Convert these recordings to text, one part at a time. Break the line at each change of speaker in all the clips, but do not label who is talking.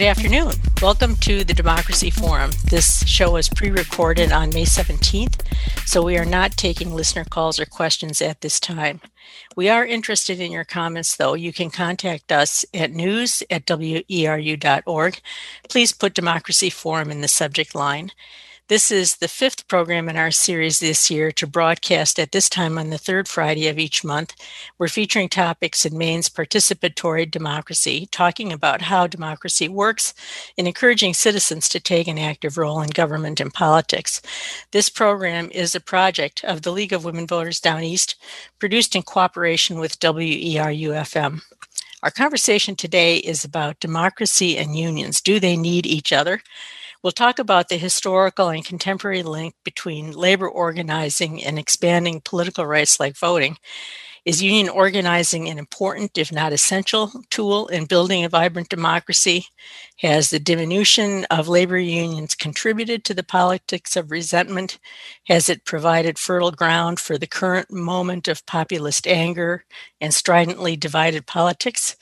Good afternoon. Welcome to the Democracy Forum. This show was pre recorded on May 17th, so we are not taking listener calls or questions at this time. We are interested in your comments, though. You can contact us at news at weru.org. Please put Democracy Forum in the subject line. This is the fifth program in our series this year to broadcast at this time on the third Friday of each month. We're featuring topics in Maine's participatory democracy, talking about how democracy works and encouraging citizens to take an active role in government and politics. This program is a project of the League of Women Voters Down East, produced in cooperation with WERU FM. Our conversation today is about democracy and unions. Do they need each other? We'll talk about the historical and contemporary link between labor organizing and expanding political rights like voting. Is union organizing an important, if not essential, tool in building a vibrant democracy? Has the diminution of labor unions contributed to the politics of resentment? Has it provided fertile ground for the current moment of populist anger and stridently divided politics?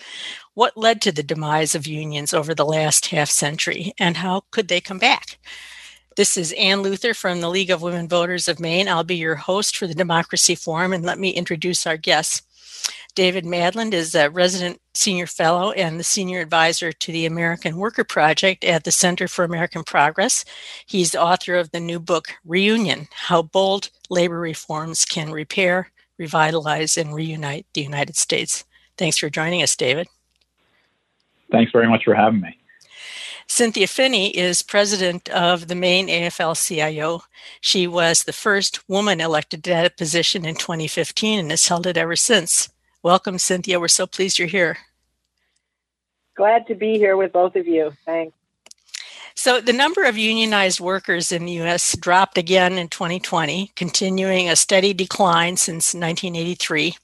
What led to the demise of unions over the last half century, and how could they come back? This is Ann Luther from the League of Women Voters of Maine. I'll be your host for the Democracy Forum, and let me introduce our guests. David Madland is a resident senior fellow and the senior advisor to the American Worker Project at the Center for American Progress. He's the author of the new book, Reunion How Bold Labor Reforms Can Repair, Revitalize, and Reunite the United States. Thanks for joining us, David.
Thanks very much for having me.
Cynthia Phinney is president of the Maine AFL CIO. She was the first woman elected to that position in 2015 and has held it ever since. Welcome, Cynthia. We're so pleased you're here.
Glad to be here with both of you. Thanks.
So, the number of unionized workers in the US dropped again in 2020, continuing a steady decline since 1983.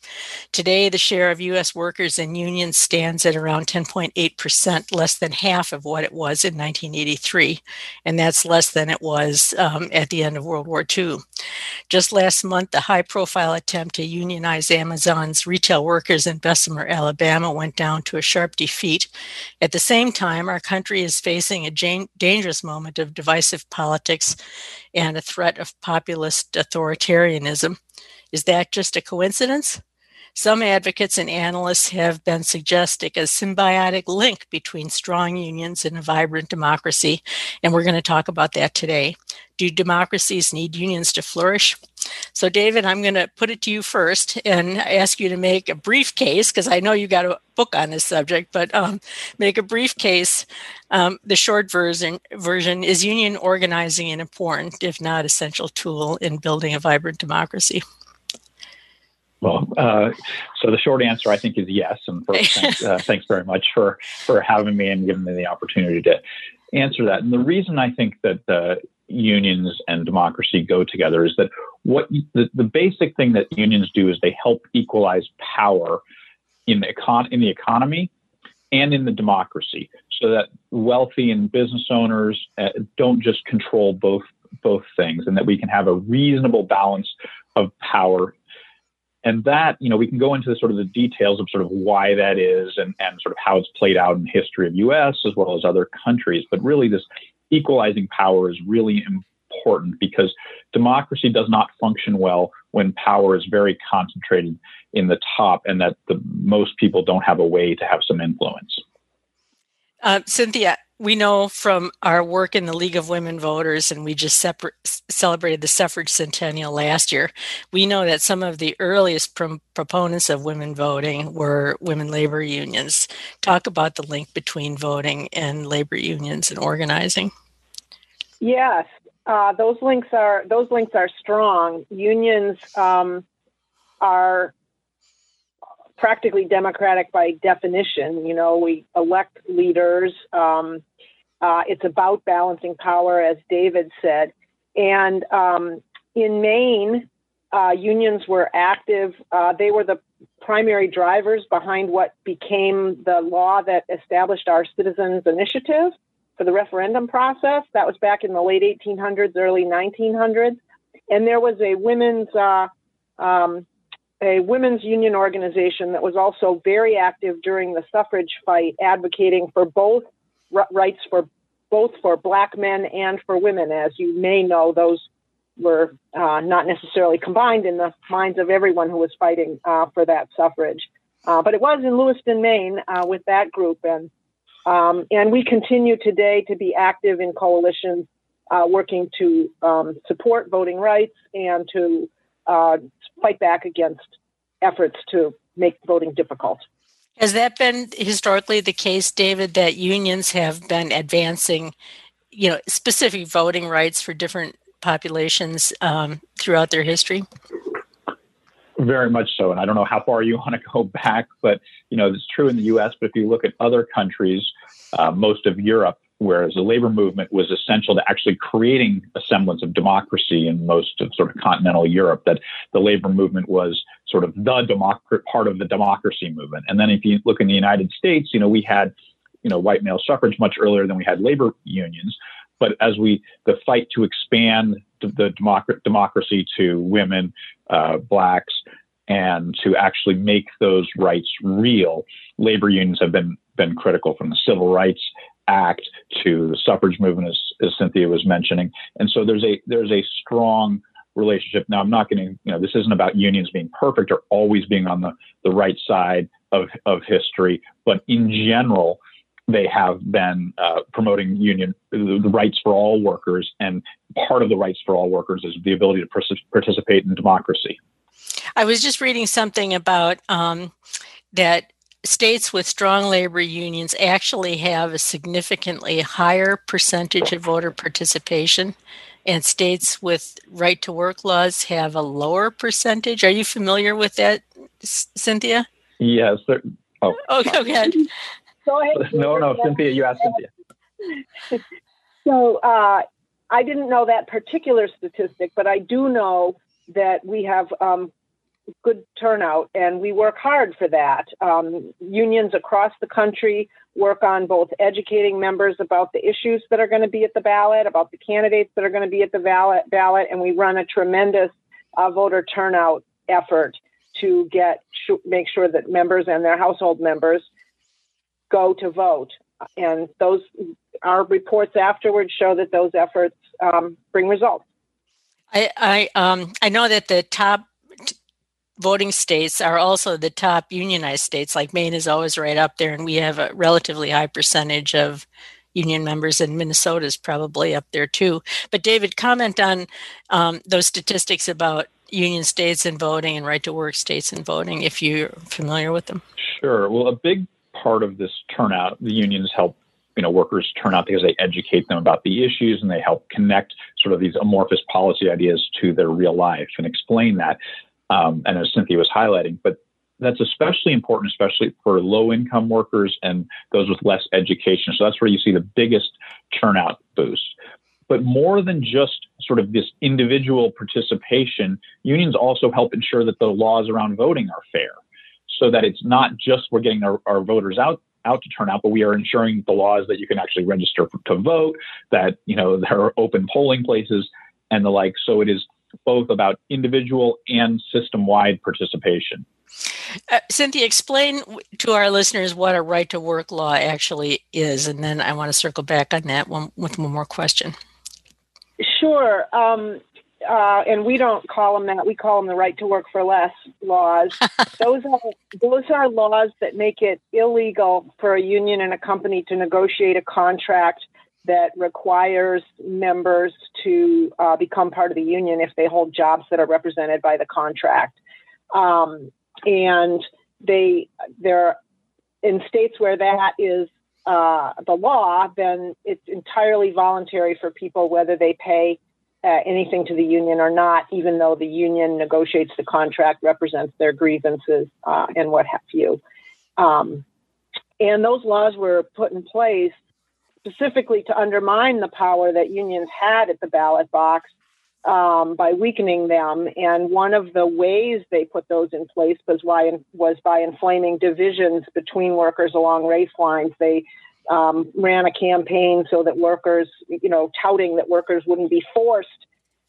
Today, the share of US workers in unions stands at around 10.8%, less than half of what it was in 1983. And that's less than it was um, at the end of World War II. Just last month, the high profile attempt to unionize Amazon's retail workers in Bessemer, Alabama, went down to a sharp defeat. At the same time, our country is facing a dangerous moment of divisive politics and a threat of populist authoritarianism. Is that just a coincidence? Some advocates and analysts have been suggesting a symbiotic link between strong unions and a vibrant democracy, and we're going to talk about that today. Do democracies need unions to flourish? So, David, I'm going to put it to you first and ask you to make a brief case, because I know you got a book on this subject, but um, make a brief case. Um, the short version, version is union organizing an important, if not essential, tool in building a vibrant democracy.
Well, uh, so the short answer, I think, is yes. And first, thanks, uh, thanks very much for for having me and giving me the opportunity to answer that. And the reason I think that uh, unions and democracy go together is that what the, the basic thing that unions do is they help equalize power in the econ- in the economy and in the democracy, so that wealthy and business owners uh, don't just control both both things, and that we can have a reasonable balance of power. And that you know we can go into the sort of the details of sort of why that is and, and sort of how it's played out in history of us as well as other countries. But really this equalizing power is really important because democracy does not function well when power is very concentrated in the top and that the most people don't have a way to have some influence
uh, cynthia we know from our work in the League of Women Voters, and we just separ- celebrated the suffrage centennial last year. We know that some of the earliest proponents of women voting were women labor unions. Talk about the link between voting and labor unions and organizing.
Yes, uh, those links are those links are strong. Unions um, are practically democratic by definition. You know, we elect leaders. Um, uh, it's about balancing power, as David said. And um, in Maine, uh, unions were active. Uh, they were the primary drivers behind what became the law that established our citizens' initiative for the referendum process. That was back in the late 1800s, early 1900s. And there was a women's uh, um, a women's union organization that was also very active during the suffrage fight, advocating for both r- rights for both for black men and for women. As you may know, those were uh, not necessarily combined in the minds of everyone who was fighting uh, for that suffrage. Uh, but it was in Lewiston, Maine, uh, with that group, and um, and we continue today to be active in coalitions uh, working to um, support voting rights and to uh, fight back against efforts to make voting difficult.
Has that been historically the case, David, that unions have been advancing, you know, specific voting rights for different populations um, throughout their history?
Very much so, and I don't know how far you want to go back, but you know it's true in the U.S. But if you look at other countries, uh, most of Europe, whereas the labor movement was essential to actually creating a semblance of democracy in most of sort of continental Europe, that the labor movement was sort of the democ- part of the democracy movement. And then if you look in the United States, you know, we had, you know, white male suffrage much earlier than we had labor unions. But as we, the fight to expand the democ- democracy to women, uh, blacks, and to actually make those rights real, labor unions have been been critical from the civil rights Act to the suffrage movement, as, as Cynthia was mentioning. And so there's a there's a strong relationship. Now, I'm not to, you know, this isn't about unions being perfect or always being on the, the right side of, of history, but in general, they have been uh, promoting union the, rights for all workers, and part of the rights for all workers is the ability to participate in democracy.
I was just reading something about um, that states with strong labor unions actually have a significantly higher percentage of voter participation and states with right to work laws have a lower percentage. Are you familiar with that, Cynthia?
Yes.
Oh. oh, go ahead.
Go ahead. No, no, Cynthia, you asked Cynthia.
so uh, I didn't know that particular statistic, but I do know that we have um, good turnout, and we work hard for that. Um, unions across the country work on both educating members about the issues that are going to be at the ballot, about the candidates that are going to be at the ballot, ballot and we run a tremendous uh, voter turnout effort to get make sure that members and their household members go to vote. And those our reports afterwards show that those efforts um, bring results.
I I, um, I know that the top voting states are also the top unionized states. Like Maine is always right up there, and we have a relatively high percentage of union members, and Minnesota is probably up there too. But David, comment on um, those statistics about union states and voting and right to work states and voting, if you're familiar with them.
Sure. Well, a big part of this turnout, the unions help you know workers turn out because they educate them about the issues and they help connect sort of these amorphous policy ideas to their real life and explain that um, and as Cynthia was highlighting, but that's especially important, especially for low income workers and those with less education. So that's where you see the biggest turnout boost. But more than just sort of this individual participation, unions also help ensure that the laws around voting are fair so that it's not just we're getting our, our voters out out to turn out, but we are ensuring the laws that you can actually register to vote, that you know there are open polling places and the like. So it is both about individual and system wide participation.
Uh, Cynthia, explain to our listeners what a right to work law actually is, and then I want to circle back on that one with one more question.
Sure. Um, uh, and we don't call them that. We call them the right to work for less laws. those are those are laws that make it illegal for a union and a company to negotiate a contract that requires members to uh, become part of the union if they hold jobs that are represented by the contract. Um, and they there in states where that is uh, the law, then it's entirely voluntary for people whether they pay uh, anything to the union or not, even though the union negotiates the contract, represents their grievances, uh, and what have you. Um, and those laws were put in place specifically to undermine the power that unions had at the ballot box um, by weakening them. And one of the ways they put those in place was, why, was by inflaming divisions between workers along race lines. They um, ran a campaign so that workers, you know, touting that workers wouldn't be forced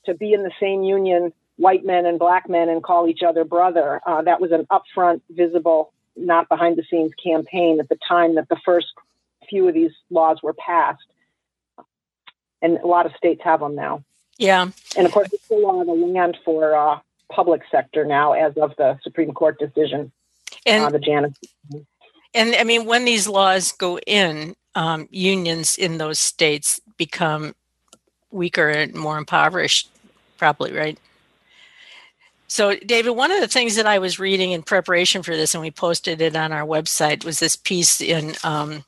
to be in the same union, white men and black men, and call each other brother. Uh, that was an upfront, visible, not behind the scenes campaign at the time that the first few of these laws were passed, and a lot of states have them now.
Yeah,
and of course, it's still on the land for uh, public sector now, as of the Supreme Court decision, and uh, the Janus.
And I mean, when these laws go in, um, unions in those states become weaker and more impoverished, probably, right? So, David, one of the things that I was reading in preparation for this, and we posted it on our website, was this piece in um,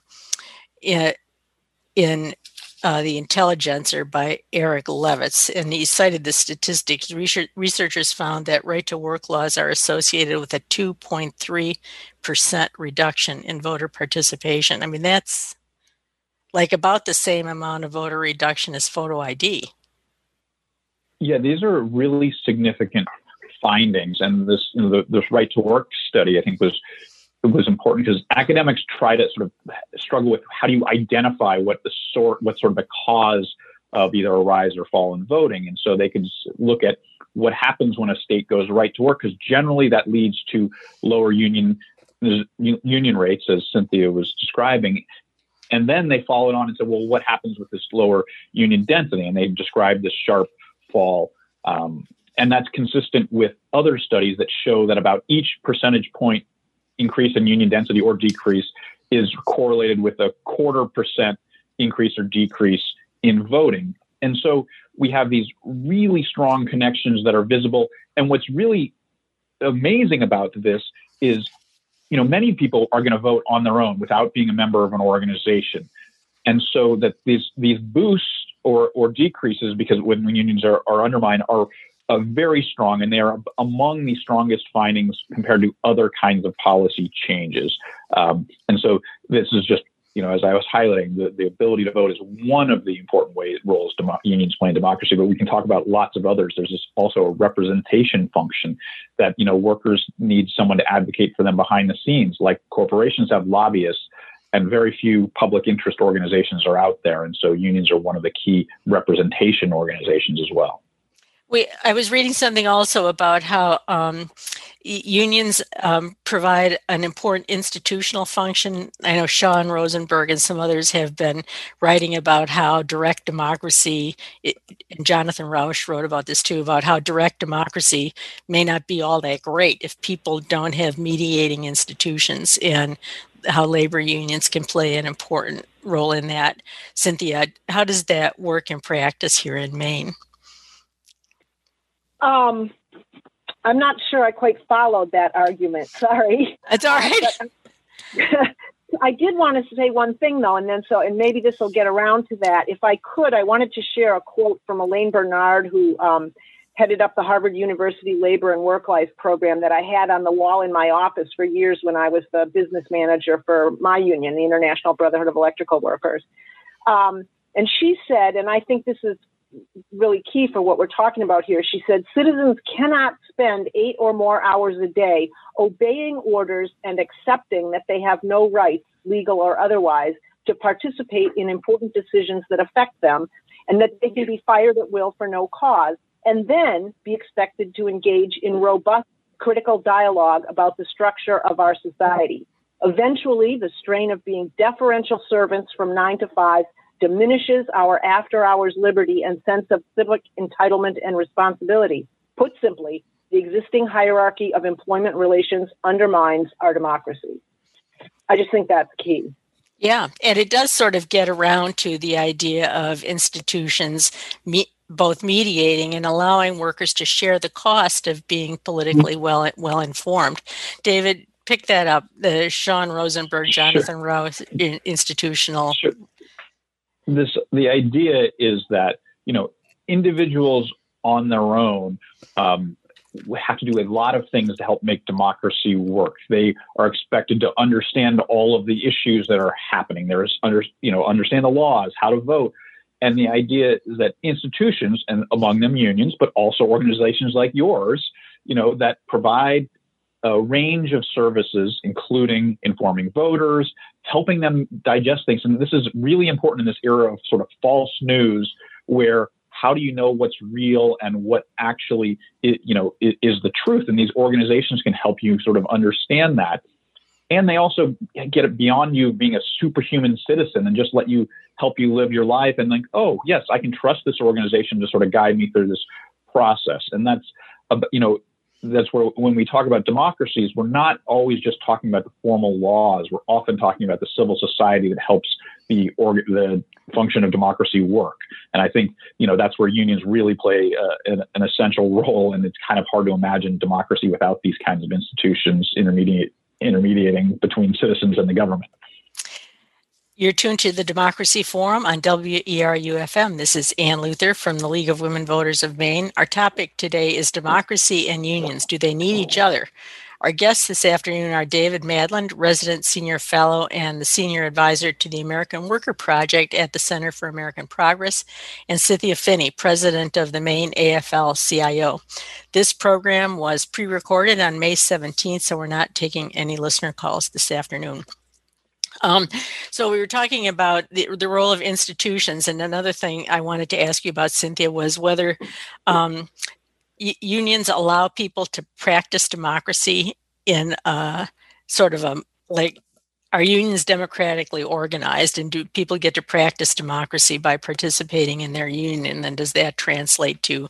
in, in uh, the Intelligencer by Eric Levitz, and he cited the statistics. Research, researchers found that right to work laws are associated with a 2.3 percent reduction in voter participation. I mean, that's like about the same amount of voter reduction as photo ID.
Yeah, these are really significant findings, and this you know, the, this right to work study I think was was important because academics try to sort of struggle with how do you identify what the sort what sort of the cause of either a rise or fall in voting, and so they can look at what happens when a state goes right to work because generally that leads to lower union union rates as Cynthia was describing. And then they followed on and said, well, what happens with this lower union density? And they described this sharp fall um, and that's consistent with other studies that show that about each percentage point increase in union density or decrease is correlated with a quarter percent increase or decrease in voting. And so we have these really strong connections that are visible. And what's really amazing about this is, you know, many people are going to vote on their own without being a member of an organization. And so that these these boosts or or decreases because when, when unions are, are undermined are uh, very strong, and they are among the strongest findings compared to other kinds of policy changes. Um, and so this is just, you know, as I was highlighting, the, the ability to vote is one of the important ways roles demo- unions play in democracy. But we can talk about lots of others. There's this also a representation function that you know workers need someone to advocate for them behind the scenes, like corporations have lobbyists and very few public interest organizations are out there. And so unions are one of the key representation organizations as well.
We, I was reading something also about how um, unions um, provide an important institutional function. I know Shawn Rosenberg and some others have been writing about how direct democracy, it, and Jonathan Rauch wrote about this too, about how direct democracy may not be all that great if people don't have mediating institutions and how labor unions can play an important role in that. Cynthia, how does that work in practice here in Maine?
Um, I'm not sure I quite followed that argument. Sorry.
That's all right.
I did want to say one thing though, and then so, and maybe this will get around to that. If I could, I wanted to share a quote from Elaine Bernard, who um, headed up the Harvard University Labor and Work Life program that I had on the wall in my office for years when I was the business manager for my union, the International Brotherhood of Electrical Workers. Um, and she said, and I think this is really key for what we're talking about here. She said citizens cannot spend eight or more hours a day obeying orders and accepting that they have no rights, legal or otherwise, to participate in important decisions that affect them and that they can be fired at will for no cause and then be expected to engage in robust critical dialogue about the structure of our society. Eventually, the strain of being deferential servants from nine to five diminishes our after hours liberty and sense of civic entitlement and responsibility. Put simply, the existing hierarchy of employment relations undermines our democracy. I just think that's key.
Yeah, and it does sort of get around to the idea of institutions me- both mediating and allowing workers to share the cost of being politically well well informed. David, pick that up. The Shawn Rosenberg, Jonathan sure. Rauch institutional sure
this the idea is that you know individuals on their own um, have to do a lot of things to help make democracy work. They are expected to understand all of the issues that are happening. There's under you know understand the laws, how to vote, and the idea is that institutions and among them unions, but also organizations like yours, you know, that provide a range of services, including informing voters, helping them digest things. And this is really important in this era of sort of false news, where how do you know what's real and what actually is, you know is, the truth? And these organizations can help you sort of understand that. and they also get it beyond you being a superhuman citizen and just let you help you live your life and think, oh yes, I can trust this organization to sort of guide me through this process. And that's, you know, that's where when we talk about democracies, we're not always just talking about the formal laws. We're often talking about the civil society that helps the org- the function of democracy work. And I think you know that's where unions really play uh, an, an, essential role. And it's kind of hard to imagine democracy without these kinds of institutions intermediate intermediating between citizens and the government.
You're tuned to the Democracy Forum on WERU-FM. This is Ann Luther from the League of Women Voters of Maine. Our topic today is democracy and unions. Do they need each other? Our guests this afternoon are David Madland, resident senior fellow and the senior advisor to the American Worker Project at the Center for American Progress, and Cynthia Phinney, president of the Maine AFL CIO. This program was pre recorded on May 17th, so we're not taking any listener calls this afternoon. Um, so we were talking about the, the role of institutions, and another thing I wanted to ask you about, Cynthia, was whether um, y- unions allow people to practice democracy in a sort of a like are unions democratically organized and do people get to practice democracy by participating in their union? And does that translate to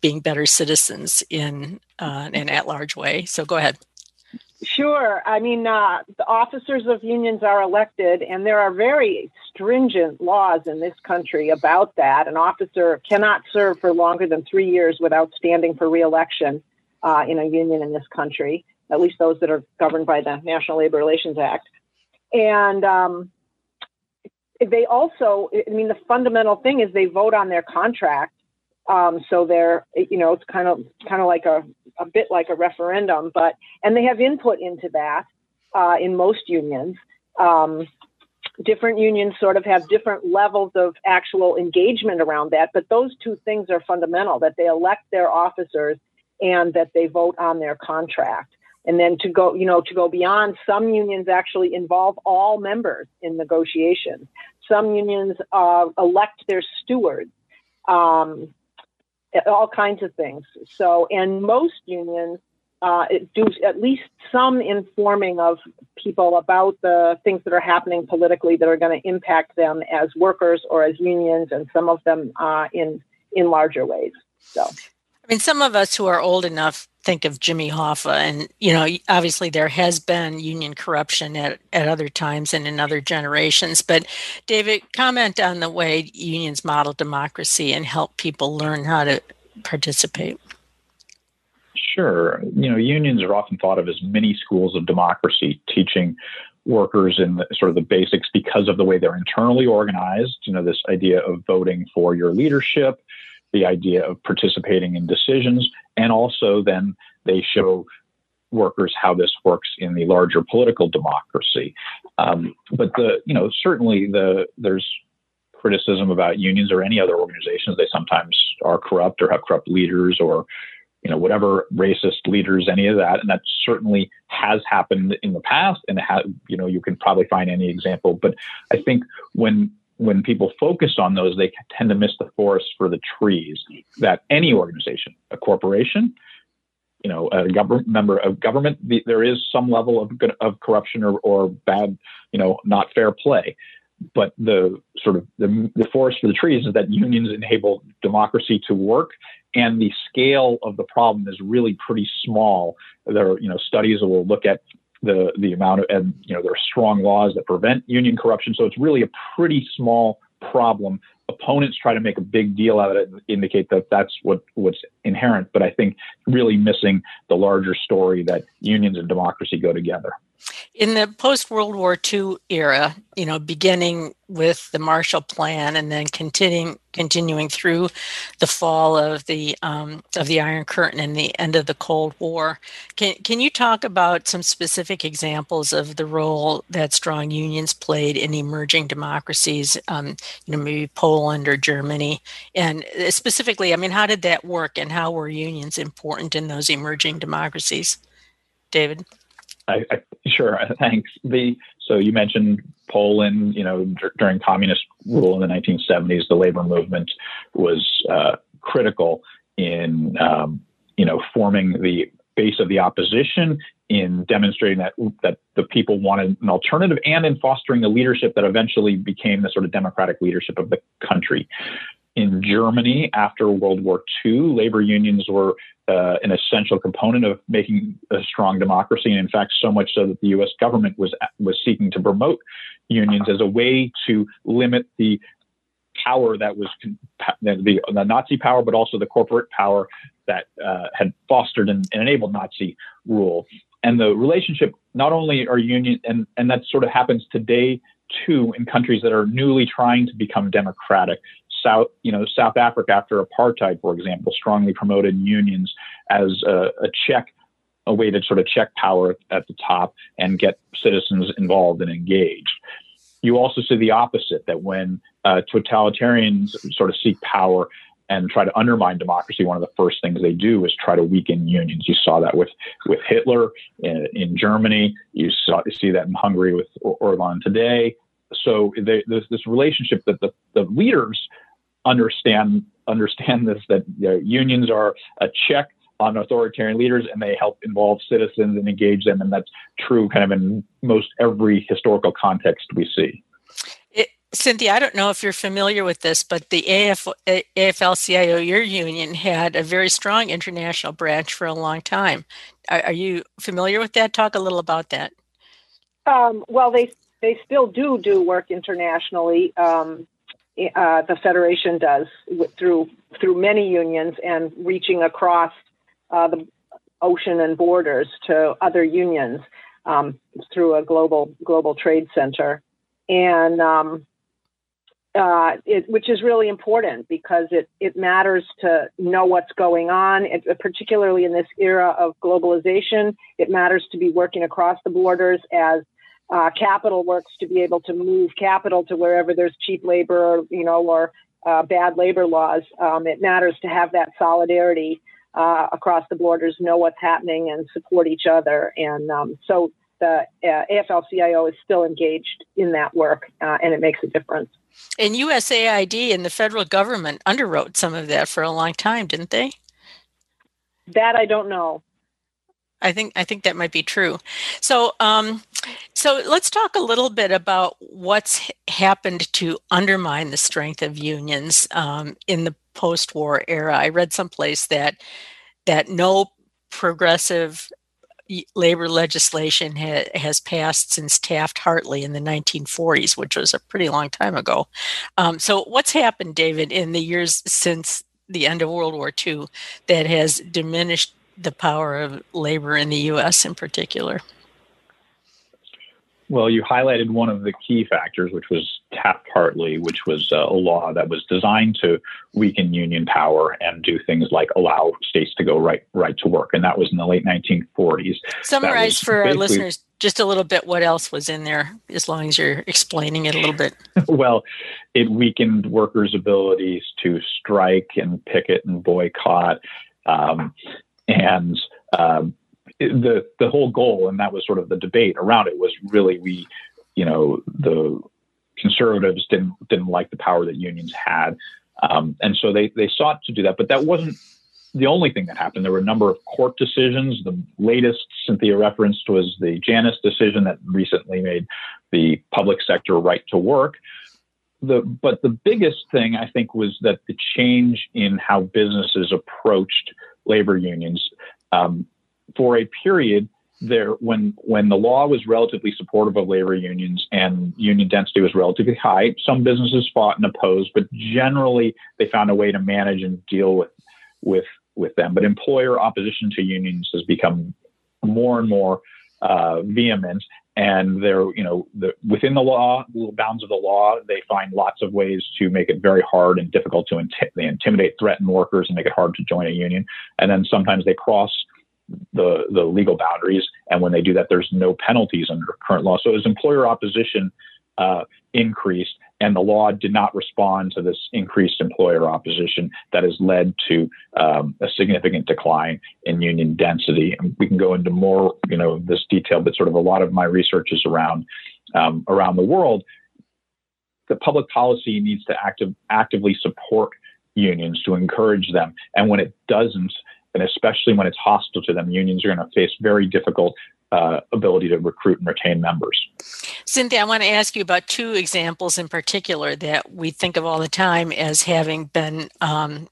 being better citizens in uh, an at-large way? So go ahead
Sure. I mean, uh, the officers of unions are elected, and there are very stringent laws in this country about that. An officer cannot serve for longer than three years without standing for reelection uh, in a union in this country, at least those that are governed by the National Labor Relations Act. And um, they also, I mean, the fundamental thing is they vote on their contract. Um, so they're, you know, it's kind of kind of like a a bit like a referendum, but and they have input into that uh, in most unions. Um, different unions sort of have different levels of actual engagement around that, but those two things are fundamental: that they elect their officers and that they vote on their contract. And then to go, you know, to go beyond, some unions actually involve all members in negotiations. Some unions uh, elect their stewards. Um, all kinds of things. So, and most unions uh, do at least some informing of people about the things that are happening politically that are going to impact them as workers or as unions, and some of them uh, in in larger ways. So, I
mean, some of us who are old enough think of Jimmy Hoffa, and you know, obviously there has been union corruption at, at other times and in other generations. But David, comment on the way unions model democracy and help people learn how to participate.
Sure. You know, unions are often thought of as mini schools of democracy, teaching workers in the, sort of the basics because of the way they're internally organized. You know, this idea of voting for your leadership, the idea of participating in decisions, and also then they show workers how this works in the larger political democracy. Um, but the you know certainly the there's criticism about unions or any other organizations. They sometimes are corrupt or have corrupt leaders or you know whatever racist leaders any of that and that certainly has happened in the past and ha- you know you can probably find any example but i think when when people focus on those, they tend to miss the forest for the trees. That any organization, a corporation, you know, a government member of government, the, there is some level of of corruption or, or bad, you know, not fair play. But the sort of the, the forest for the trees is that unions enable democracy to work, and the scale of the problem is really pretty small. There are you know studies that will look at the the amount of and you know there are strong laws that prevent union corruption. So it's really a pretty small problem. Opponents try to make a big deal out of it and indicate that that's what what's inherent. But i think really missing the larger story that unions and democracy go together
in the post World War II era, you know, beginning with the Marshall Plan and then continuing continuing through the fall of the um, of the Iron Curtain and the end of the Cold War, can can you talk about some specific examples of the role that strong unions played in emerging democracies? Um, you know, maybe Poland or Germany, and specifically, I mean, how did that work, and how were unions important in those emerging democracies? David.
I, I, sure, thanks. The so you mentioned Poland. You know, d- during communist rule in the 1970s, the labor movement was uh, critical in um, you know forming the base of the opposition, in demonstrating that that the people wanted an alternative, and in fostering a leadership that eventually became the sort of democratic leadership of the country. In Germany, after World War II, labor unions were uh, an essential component of making a strong democracy, and in fact, so much so that the U.S. government was was seeking to promote unions as a way to limit the power that was the, the Nazi power, but also the corporate power that uh, had fostered and, and, enabled Nazi rule. And the relationship, not only are union, and, and that sort of happens today too in countries that are newly trying to become democratic. South, you know, South Africa after apartheid, for example, strongly promoted unions as a, a check, a way to sort of check power at the top and get citizens involved and engaged. You also see the opposite that when uh, totalitarians sort of seek power and try to undermine democracy, one of the first things they do is try to weaken unions. You saw that with, with Hitler in, in Germany. You, saw, you see that in Hungary with Orban today. So they, there's this relationship that the, the leaders understand understand this that you know, unions are a check on authoritarian leaders and they help involve citizens and engage them and that's true kind of in most every historical context we see
Cynthia, I don't know if you're familiar with this, but the AF, AFL-CIO, your union, had a very strong international branch for a long time. Are, are you familiar with that? Talk a little about that.
Um, well, they they still do do work internationally. Um, uh, the federation does through through many unions and reaching across uh, the ocean and borders to other unions um, through a global global trade center. And um, uh, it, which is really important because it, it matters to know what's going on, it, particularly in this era of globalization. It matters to be working across the borders as uh, capital works to be able to move capital to wherever there's cheap labor, or, you know, or uh, bad labor laws. Um, it matters to have that solidarity uh, across the borders, know what's happening, and support each other. And um, so the uh, AFL-CIO is still engaged in that work, uh, and it makes a difference.
And USAID and the federal government underwrote some of that for a long time, didn't they?
That I don't know.
I think I think that might be true. So, um, so let's talk a little bit about what's happened to undermine the strength of unions um, in the post-war era. I read someplace that that no progressive labor legislation ha- has passed since Taft Hartley in the 1940s, which was a pretty long time ago. Um, so, what's happened, David, in the years since the end of World War II that has diminished the power of labor in the U.S. in particular?
Well, you highlighted one of the key factors, which was Taft-Hartley, which was uh, a law that was designed to weaken union power and do things like allow states to go right right to work, and that was in the late 1940s.
Summarize for our listeners just a little bit what else was in there, as long as you're explaining it a little bit.
well, it weakened workers' abilities to strike and picket and boycott, um, and um, the the whole goal, and that was sort of the debate around it, was really we, you know, the conservatives didn't didn't like the power that unions had, um, and so they they sought to do that. But that wasn't the only thing that happened. There were a number of court decisions. The latest Cynthia referenced was the Janus decision that recently made the public sector right to work. The, but the biggest thing I think was that the change in how businesses approached labor unions. Um, for a period there when when the law was relatively supportive of labor unions and union density was relatively high some businesses fought and opposed but generally they found a way to manage and deal with with with them. But employer opposition to unions has become more and more uh, vehement and they're you know the, within the law the bounds of the law they find lots of ways to make it very hard and difficult to inti- they intimidate threaten workers and make it hard to join a union. And then sometimes they cross the the legal boundaries. And when they do that, there's no penalties under current law. So as employer opposition uh, increased, and the law did not respond to this increased employer opposition that has led to um, a significant decline in union density. And we can go into more, you know, this detail, but sort of a lot of my research is around um, around the world. The public policy needs to active, actively support unions to encourage them, and when it doesn't, and especially when it's hostile to them, unions are going to face very difficult uh, ability to recruit and retain members.
Cynthia, I want to ask you about two examples in particular that we think of all the time as having been um,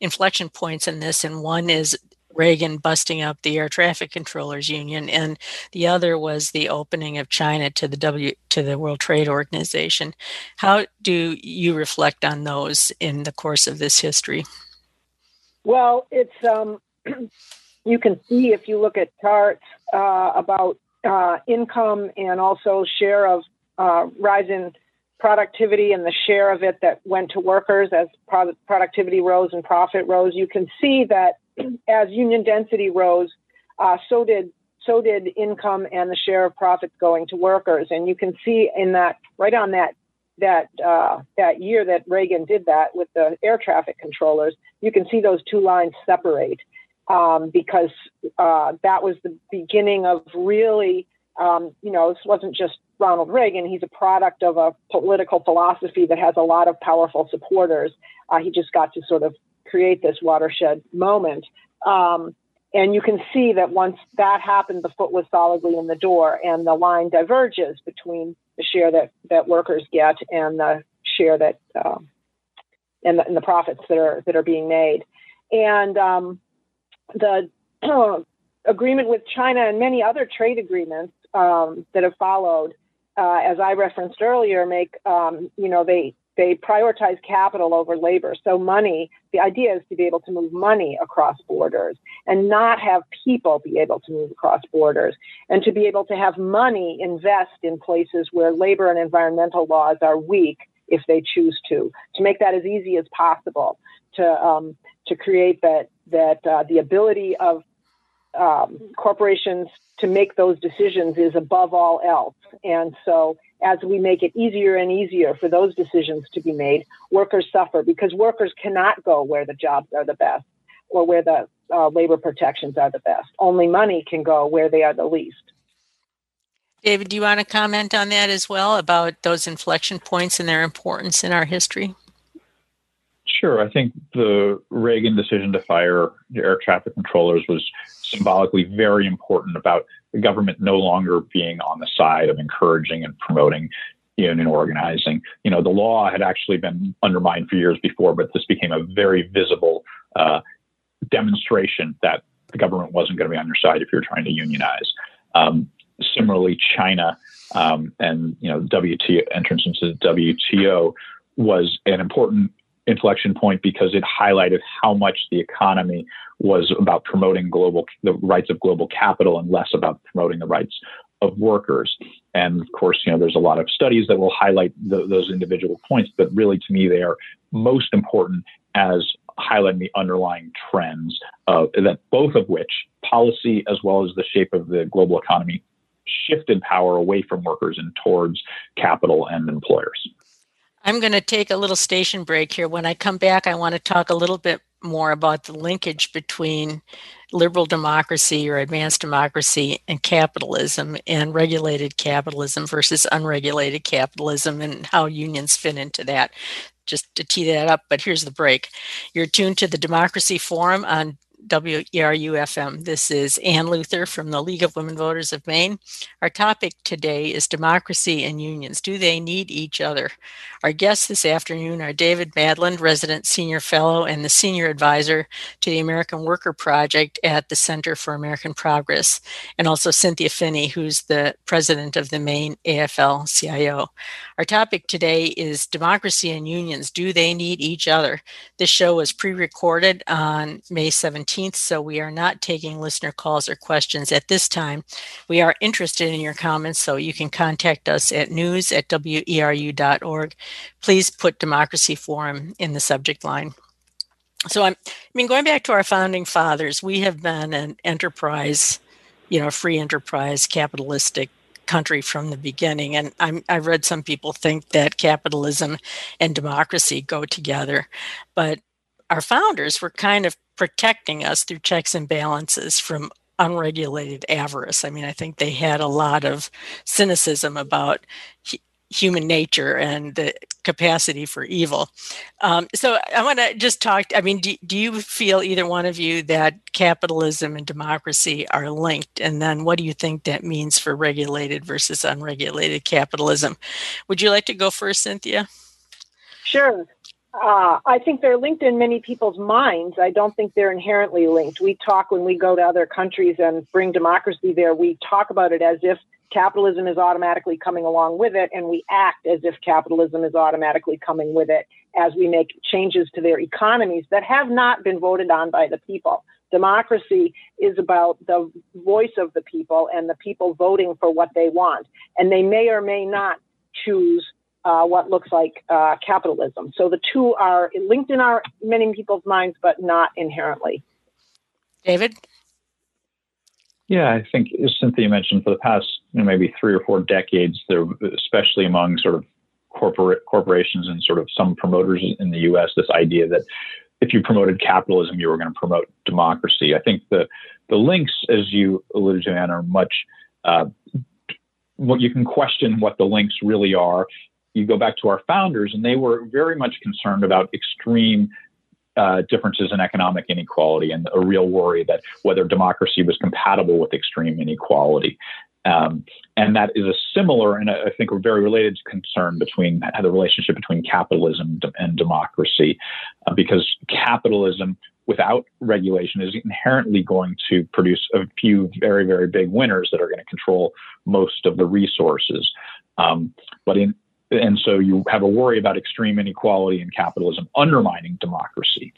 inflection points in this, and one is Reagan busting up the air traffic controllers union, and the other was the opening of China to the W to the World Trade Organization. How do you reflect on those in the course of this history?
Well, it's um, you can see if you look at charts uh, about uh, income and also share of uh, rise in productivity and the share of it that went to workers as productivity rose and profit rose. You can see that as union density rose, uh, so did so did income and the share of profits going to workers. And you can see in that right on that that uh, that year that Reagan did that with the air traffic controllers, you can see those two lines separate um, because uh, that was the beginning of really, um, you know, this wasn't just Ronald Reagan. He's a product of a political philosophy that has a lot of powerful supporters. Uh, he just got to sort of create this watershed moment. Um, and you can see that once that happened, the foot was solidly in the door, and the line diverges between the share that, that workers get and the share that um, and, the, and the profits that are that are being made. And um, the agreement with China and many other trade agreements um, that have followed, uh, as I referenced earlier, make um, you know they they prioritize capital over labor. So money, the idea is to be able to move money across borders and not have people be able to move across borders and to be able to have money invest in places where labor and environmental laws are weak if they choose to, to make that as easy as possible, to um, to create that that uh, the ability of um, corporations to make those decisions is above all else. And so, as we make it easier and easier for those decisions to be made, workers suffer because workers cannot go where the jobs are the best or where the uh, labor protections are the best. Only money can go where they are the least.
David, do you want to comment on that as well about those inflection points and their importance in our history?
Sure. I think the Reagan decision to fire air traffic controllers was symbolically very important about the government no longer being on the side of encouraging and promoting union organizing. You know, the law had actually been undermined for years before, but this became a very visible uh, demonstration that the government wasn't going to be on your side if you're trying to unionize. Um, similarly, China um, and you know WTO entrance into the WTO was an important inflection point because it highlighted how much the economy was about promoting global the rights of global capital and less about promoting the rights of workers. And of course, you know, there's a lot of studies that will highlight the, those individual points, but really to me, they are most important as highlighting the underlying trends uh, that both of which policy as well as the shape of the global economy shifted power away from workers and towards capital and employers.
I'm going to take a little station break here. When I come back, I want to talk a little bit more about the linkage between liberal democracy or advanced democracy and capitalism and regulated capitalism versus unregulated capitalism and how unions fit into that. Just to tee that up, but here's the break. You're tuned to the Democracy Forum on WERU FM. This is Ann Luther from the League of Women Voters of Maine. Our topic today is democracy and unions. Do they need each other? Our guests this afternoon are David Madland, resident senior fellow and the senior advisor to the American Worker Project at the Center for American Progress, and also Cynthia Phinney, who's the president of the Maine AFL CIO. Our topic today is democracy and unions. Do they need each other? This show was pre recorded on May 17th so we are not taking listener calls or questions at this time. We are interested in your comments, so you can contact us at news at weru.org. Please put Democracy Forum in the subject line. So I'm, I mean, going back to our founding fathers, we have been an enterprise, you know, free enterprise, capitalistic country from the beginning. And I'm, I've read some people think that capitalism and democracy go together, but our founders were kind of protecting us through checks and balances from unregulated avarice. I mean, I think they had a lot of cynicism about human nature and the capacity for evil. Um, so I want to just talk. I mean, do, do you feel either one of you that capitalism and democracy are linked? And then what do you think that means for regulated versus unregulated capitalism? Would you like to go first, Cynthia?
Sure. Uh, I think they're linked in many people's minds. I don't think they're inherently linked. We talk when we go to other countries and bring democracy there, we talk about it as if capitalism is automatically coming along with it, and we act as if capitalism is automatically coming with it as we make changes to their economies that have not been voted on by the people. Democracy is about the voice of the people and the people voting for what they want. And they may or may not choose uh, what looks like uh, capitalism. So the two are linked in our many people's minds, but not inherently.
David?
Yeah, I think as Cynthia mentioned, for the past you know, maybe three or four decades, there, especially among sort of corporate corporations and sort of some promoters in the U.S., this idea that if you promoted capitalism, you were going to promote democracy. I think the the links, as you alluded to, Ann, are much. Uh, what you can question what the links really are. You go back to our founders, and they were very much concerned about extreme uh, differences in economic inequality and a real worry that whether democracy was compatible with extreme inequality. Um, and that is a similar and I think a very related concern between the relationship between capitalism and democracy, uh, because capitalism without regulation is inherently going to produce a few very, very big winners that are going to control most of the resources. Um, but in and so you have a worry about extreme inequality and capitalism undermining democracy.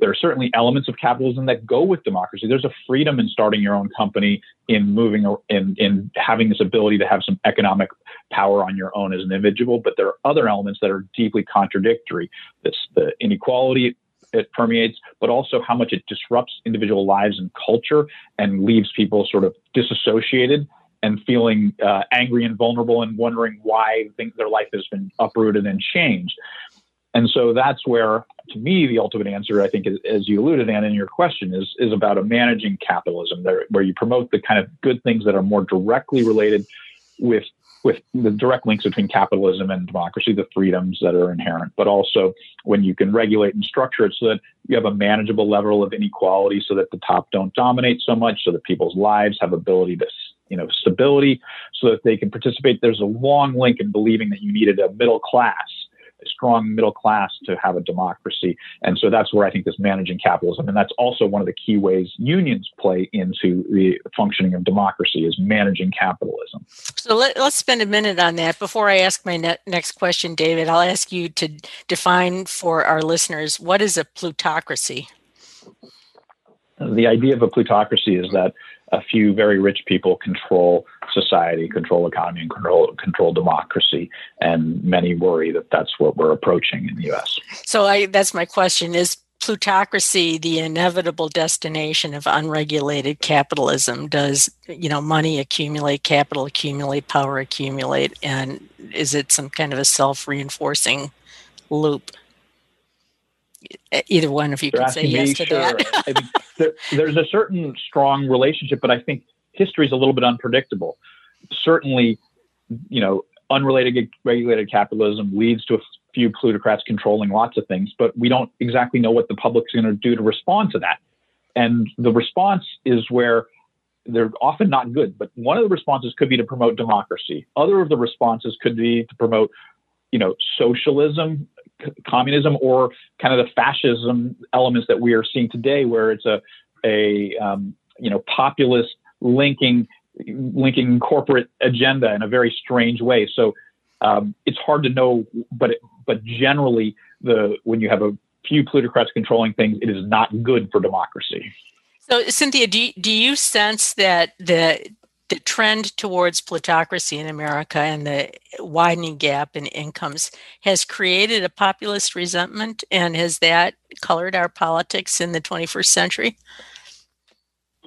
There are certainly elements of capitalism that go with democracy. There's a freedom in starting your own company, in moving, in, in having this ability to have some economic power on your own as an individual. But there are other elements that are deeply contradictory. This, the inequality it permeates, but also how much it disrupts individual lives and culture and leaves people sort of disassociated and feeling uh, angry and vulnerable and wondering why think their life has been uprooted and changed. And so that's where, to me, the ultimate answer, I think, is, as you alluded, Ann, in your question, is is about a managing capitalism, there, where you promote the kind of good things that are more directly related with with the direct links between capitalism and democracy, the freedoms that are inherent, but also when you can regulate and structure it so that you have a manageable level of inequality so that the top don't dominate so much, so that people's lives have ability to you know, stability so that they can participate. There's a long link in believing that you needed a middle class, a strong middle class to have a democracy. And so that's where I think this managing capitalism, and that's also one of the key ways unions play into the functioning of democracy is managing capitalism.
So let, us spend a minute on that. Before I ask my ne- next question, David, I'll ask you to define for our listeners what is a plutocracy?
The idea of a plutocracy is that a few very rich people control society, control economy, and control control democracy, and many worry that that's what we're approaching in the U.S.
So I, that's my question: Is plutocracy the inevitable destination of unregulated capitalism? Does you know money accumulate, capital accumulate, power accumulate, and is it some kind of a self-reinforcing loop? Either one of you can say yes to sure. that.
there, there's a certain strong relationship, but I think history is a little bit unpredictable. Certainly, you know, unrelated regulated capitalism leads to a few plutocrats controlling lots of things, but we don't exactly know what the public's going to do to respond to that. And the response is where they're often not good, but one of the responses could be to promote democracy. Other of the responses could be to promote, you know, socialism, communism or kind of the fascism elements that we are seeing today, where it's a a um, you know populist linking linking corporate agenda in a very strange way. So um, it's hard to know, but it, but generally, the when you have a few plutocrats controlling things, it is not good for democracy.
So, Cynthia, do you, do you sense that the the trend towards plutocracy in America and the widening gap in incomes has created a populist resentment, and has that colored our politics in the 21st century?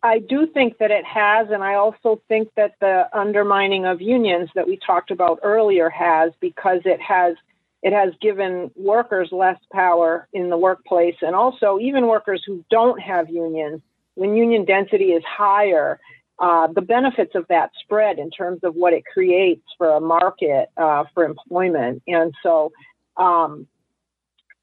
I do think that it has, and I also think that the undermining of unions that we talked about earlier has, because it has it has given workers less power in the workplace, and also even workers who don't have unions. When union density is higher, uh, the benefits of that spread in terms of what it creates for a market uh, for employment. And so um,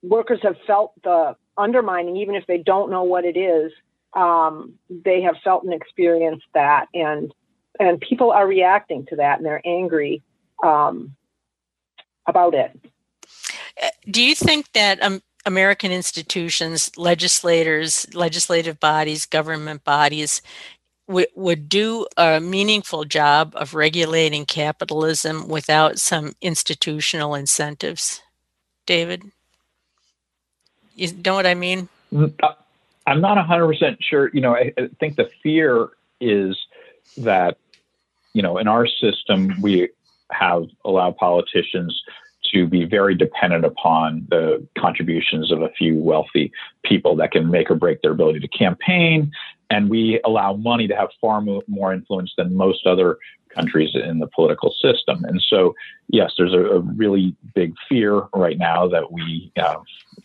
workers have felt the undermining, even if they don't know what it is. Um, they have felt and experienced that, and and people are reacting to that, and they're angry um, about it.
Do you think that um, American institutions, legislators, legislative bodies, government bodies would do a meaningful job of regulating capitalism without some institutional incentives? David? You know what I mean?
Uh, I'm not 100% sure. You know, I, I think the fear is that, you know, in our system, we have allowed politicians to be very dependent upon the contributions of a few wealthy people that can make or break their ability to campaign. And we allow money to have far more influence than most other countries in the political system. And so, yes, there's a, a really big fear right now that we, uh,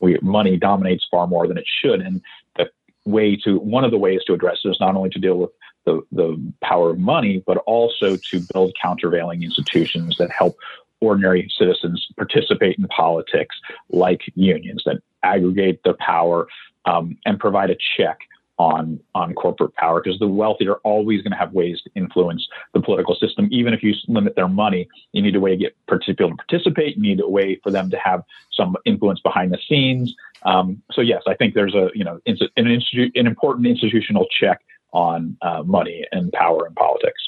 we money dominates far more than it should. And the way to one of the ways to address it is not only to deal with the, the power of money, but also to build countervailing institutions that help ordinary citizens participate in politics, like unions that aggregate the power um, and provide a check on on corporate power because the wealthy are always going to have ways to influence the political system. Even if you limit their money, you need a way to get people to participate. You need a way for them to have some influence behind the scenes. Um, so yes, I think there's a you know an, institu- an important institutional check on uh, money and power in politics.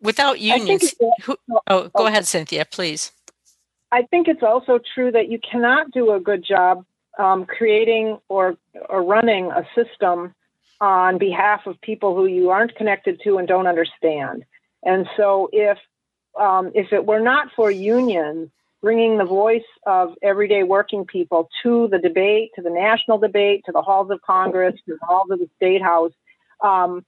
Without unions, who, oh, go ahead, Cynthia, please.
I think it's also true that you cannot do a good job um, creating or or running a system on behalf of people who you aren't connected to and don't understand. And so, if um, if it were not for unions bringing the voice of everyday working people to the debate, to the national debate, to the halls of Congress, to the halls of the state house, um,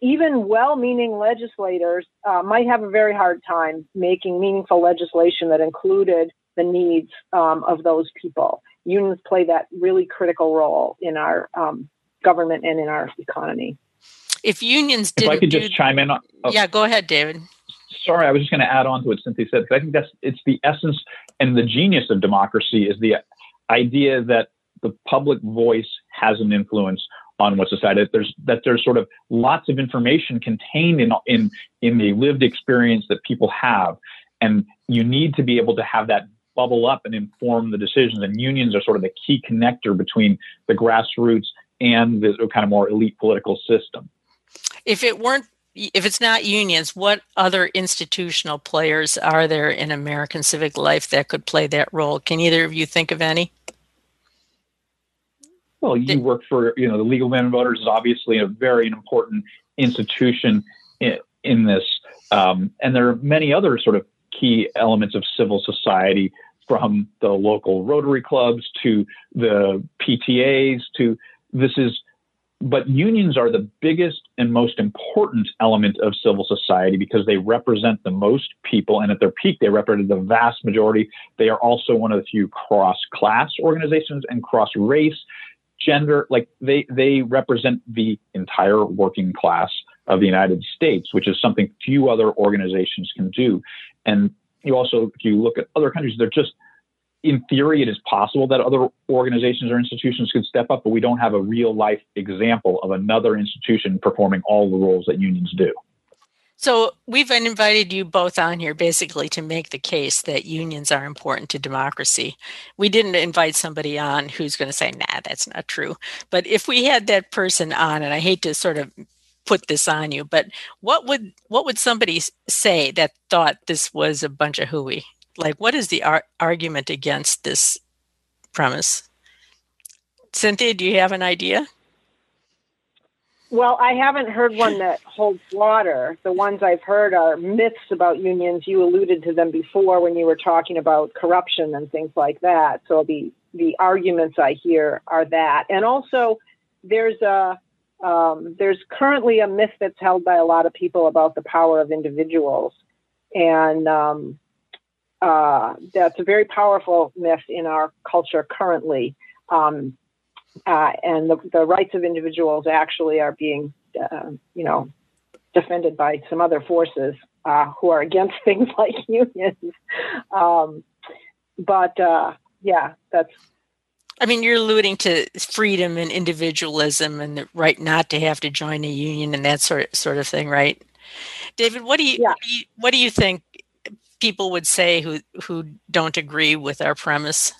even well-meaning legislators uh, might have a very hard time making meaningful legislation that included the needs um, of those people. Unions play that really critical role in our um, government and in our economy.
If unions didn't,
if I could just chime in. On,
oh, yeah, go ahead, David.
Sorry, I was just going to add on to what Cynthia said. I think that's it's the essence and the genius of democracy is the idea that the public voice has an influence on what's decided. that there's that there's sort of lots of information contained in in in the lived experience that people have and you need to be able to have that bubble up and inform the decisions and unions are sort of the key connector between the grassroots and the kind of more elite political system
if it weren't if it's not unions what other institutional players are there in american civic life that could play that role can either of you think of any
well, you work for, you know, the League of Women Voters is obviously a very important institution in, in this. Um, and there are many other sort of key elements of civil society from the local Rotary clubs to the PTAs to this is, but unions are the biggest and most important element of civil society because they represent the most people. And at their peak, they represent the vast majority. They are also one of the few cross class organizations and cross race gender, like they, they represent the entire working class of the United States, which is something few other organizations can do. And you also, if you look at other countries, they're just, in theory, it is possible that other organizations or institutions could step up, but we don't have a real life example of another institution performing all the roles that unions do.
So we've invited you both on here basically to make the case that unions are important to democracy. We didn't invite somebody on who's going to say, nah, that's not true. But if we had that person on, and I hate to sort of put this on you, but what would what would somebody say that thought this was a bunch of hooey? Like, what is the ar- argument against this premise? Cynthia, do you have an idea?
Well, I haven't heard one that holds water. The ones I've heard are myths about unions. You alluded to them before when you were talking about corruption and things like that. So the the arguments I hear are that, and also there's a um, there's currently a myth that's held by a lot of people about the power of individuals, and um, uh, that's a very powerful myth in our culture currently. Um, uh, and the, the, rights of individuals actually are being, uh, you know, defended by some other forces uh, who are against things like unions. Um, but uh, yeah, that's.
I mean, you're alluding to freedom and individualism and the right not to have to join a union and that sort sort of thing, right? David, what do you, yeah. what, do you what do you think people would say who who don't agree with our premise?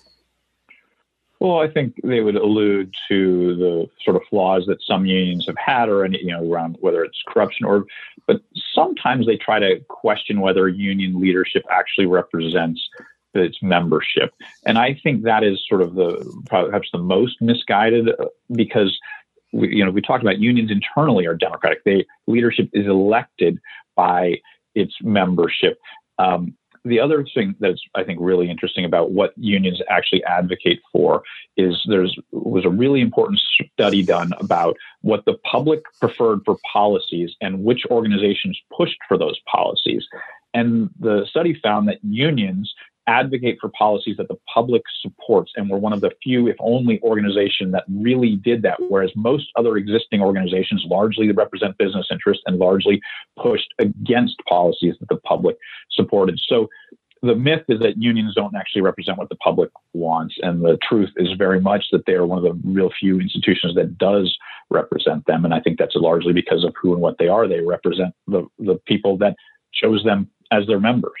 Well, I think they would allude to the sort of flaws that some unions have had, or any, you know, around whether it's corruption or. But sometimes they try to question whether union leadership actually represents its membership, and I think that is sort of the perhaps the most misguided uh, because. We, you know, we talked about unions internally are democratic. They leadership is elected by its membership. Um, the other thing that's I think really interesting about what unions actually advocate for is there's was a really important study done about what the public preferred for policies and which organizations pushed for those policies. And the study found that unions advocate for policies that the public supports. And we're one of the few, if only, organization that really did that. Whereas most other existing organizations largely represent business interests and largely pushed against policies that the public supported. So the myth is that unions don't actually represent what the public wants. And the truth is very much that they are one of the real few institutions that does represent them. And I think that's largely because of who and what they are. They represent the, the people that chose them as their members.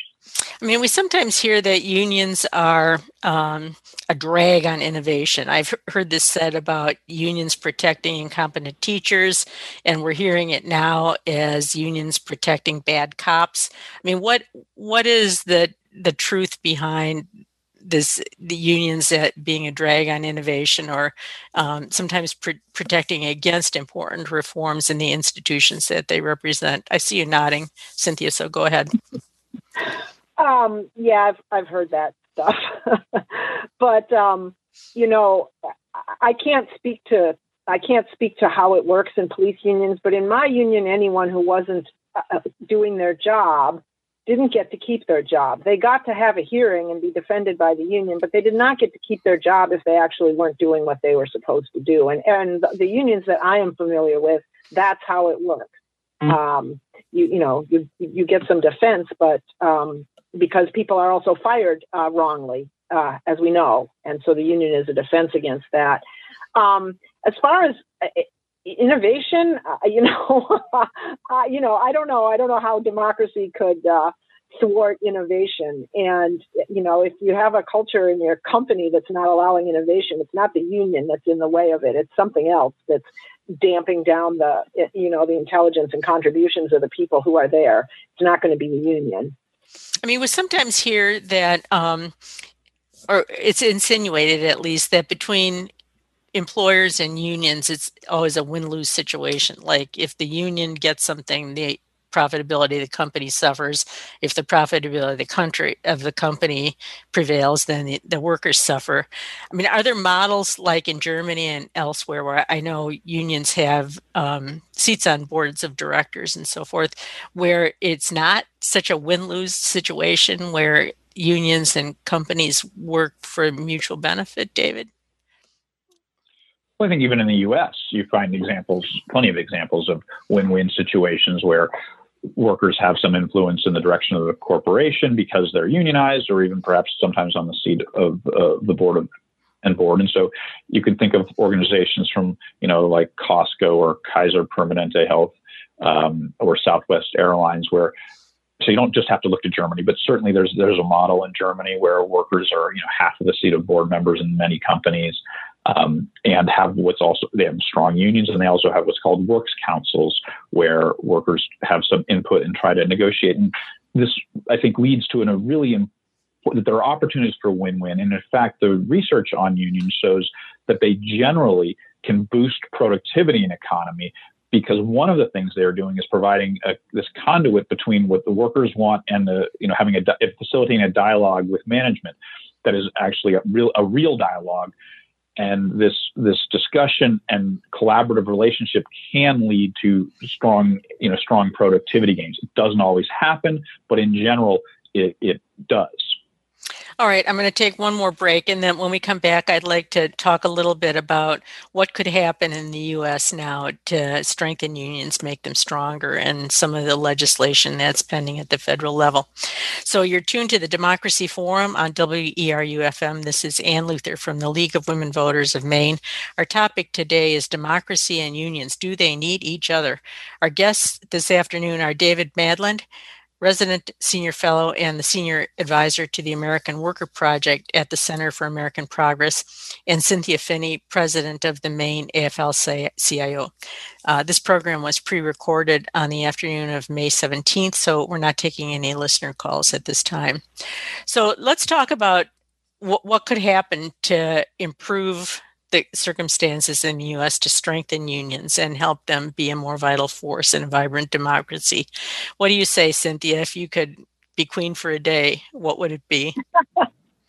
I mean, we sometimes hear that unions are um, a drag on innovation. I've heard this said about unions protecting incompetent teachers, and we're hearing it now as unions protecting bad cops. I mean, what what is the the truth behind this the unions that being a drag on innovation or um, sometimes pr- protecting against important reforms in the institutions that they represent i see you nodding cynthia so go ahead
um, yeah, I've I've heard that stuff, but um, you know, I can't speak to I can't speak to how it works in police unions. But in my union, anyone who wasn't uh, uh, doing their job didn't get to keep their job. They got to have a hearing and be defended by the union, but they did not get to keep their job if they actually weren't doing what they were supposed to do. And and the unions that I am familiar with, that's how it works. Mm-hmm. Um, you you know you you get some defense, but um, because people are also fired uh, wrongly, uh, as we know, and so the union is a defense against that. Um, as far as uh, innovation, uh, you know, uh, you know, I don't know. I don't know how democracy could thwart innovation. And you know, if you have a culture in your company that's not allowing innovation, it's not the union that's in the way of it. It's something else that's damping down the you know the intelligence and contributions of the people who are there. It's not going to be the union.
I mean, we sometimes hear that, um, or it's insinuated at least, that between employers and unions, it's always a win lose situation. Like if the union gets something, the profitability of the company suffers. If the profitability of the country of the company prevails, then the, the, workers suffer. I mean, are there models like in Germany and elsewhere where I know unions have um, seats on boards of directors and so forth, where it's not such a win lose situation where unions and companies work for mutual benefit, David?
Well, I think even in the U.S., you find examples, plenty of examples of win-win situations where workers have some influence in the direction of the corporation because they're unionized, or even perhaps sometimes on the seat of uh, the board of and board. And so you can think of organizations from you know like Costco or Kaiser Permanente Health um, or Southwest Airlines where. So you don't just have to look to Germany, but certainly there's there's a model in Germany where workers are you know half of the seat of board members in many companies um, and have what's also they have strong unions and they also have what's called works councils where workers have some input and try to negotiate. And this i think leads to a really important there are opportunities for win-win. And in fact the research on unions shows that they generally can boost productivity in economy because one of the things they're doing is providing a, this conduit between what the workers want and the you know having a facilitating a dialogue with management that is actually a real a real dialogue and this this discussion and collaborative relationship can lead to strong you know strong productivity gains. It doesn't always happen but in general it, it does
All right, I'm going to take one more break. And then when we come back, I'd like to talk a little bit about what could happen in the U.S. now to strengthen unions, make them stronger, and some of the legislation that's pending at the federal level. So you're tuned to the Democracy Forum on WERU FM. This is Ann Luther from the League of Women Voters of Maine. Our topic today is democracy and unions. Do they need each other? Our guests this afternoon are David Madland resident senior fellow and the senior advisor to the American Worker Project at the Center for American Progress, and Cynthia Phinney, president of the Maine AFL CIO. Uh, this program was pre recorded on the afternoon of May 17th, so we're not taking any listener calls at this time. So let's talk about what, what could happen to improve the circumstances in the US to strengthen unions and help them be a more vital force in a vibrant democracy. What do you say, Cynthia? If you could be queen for a day, what would it be?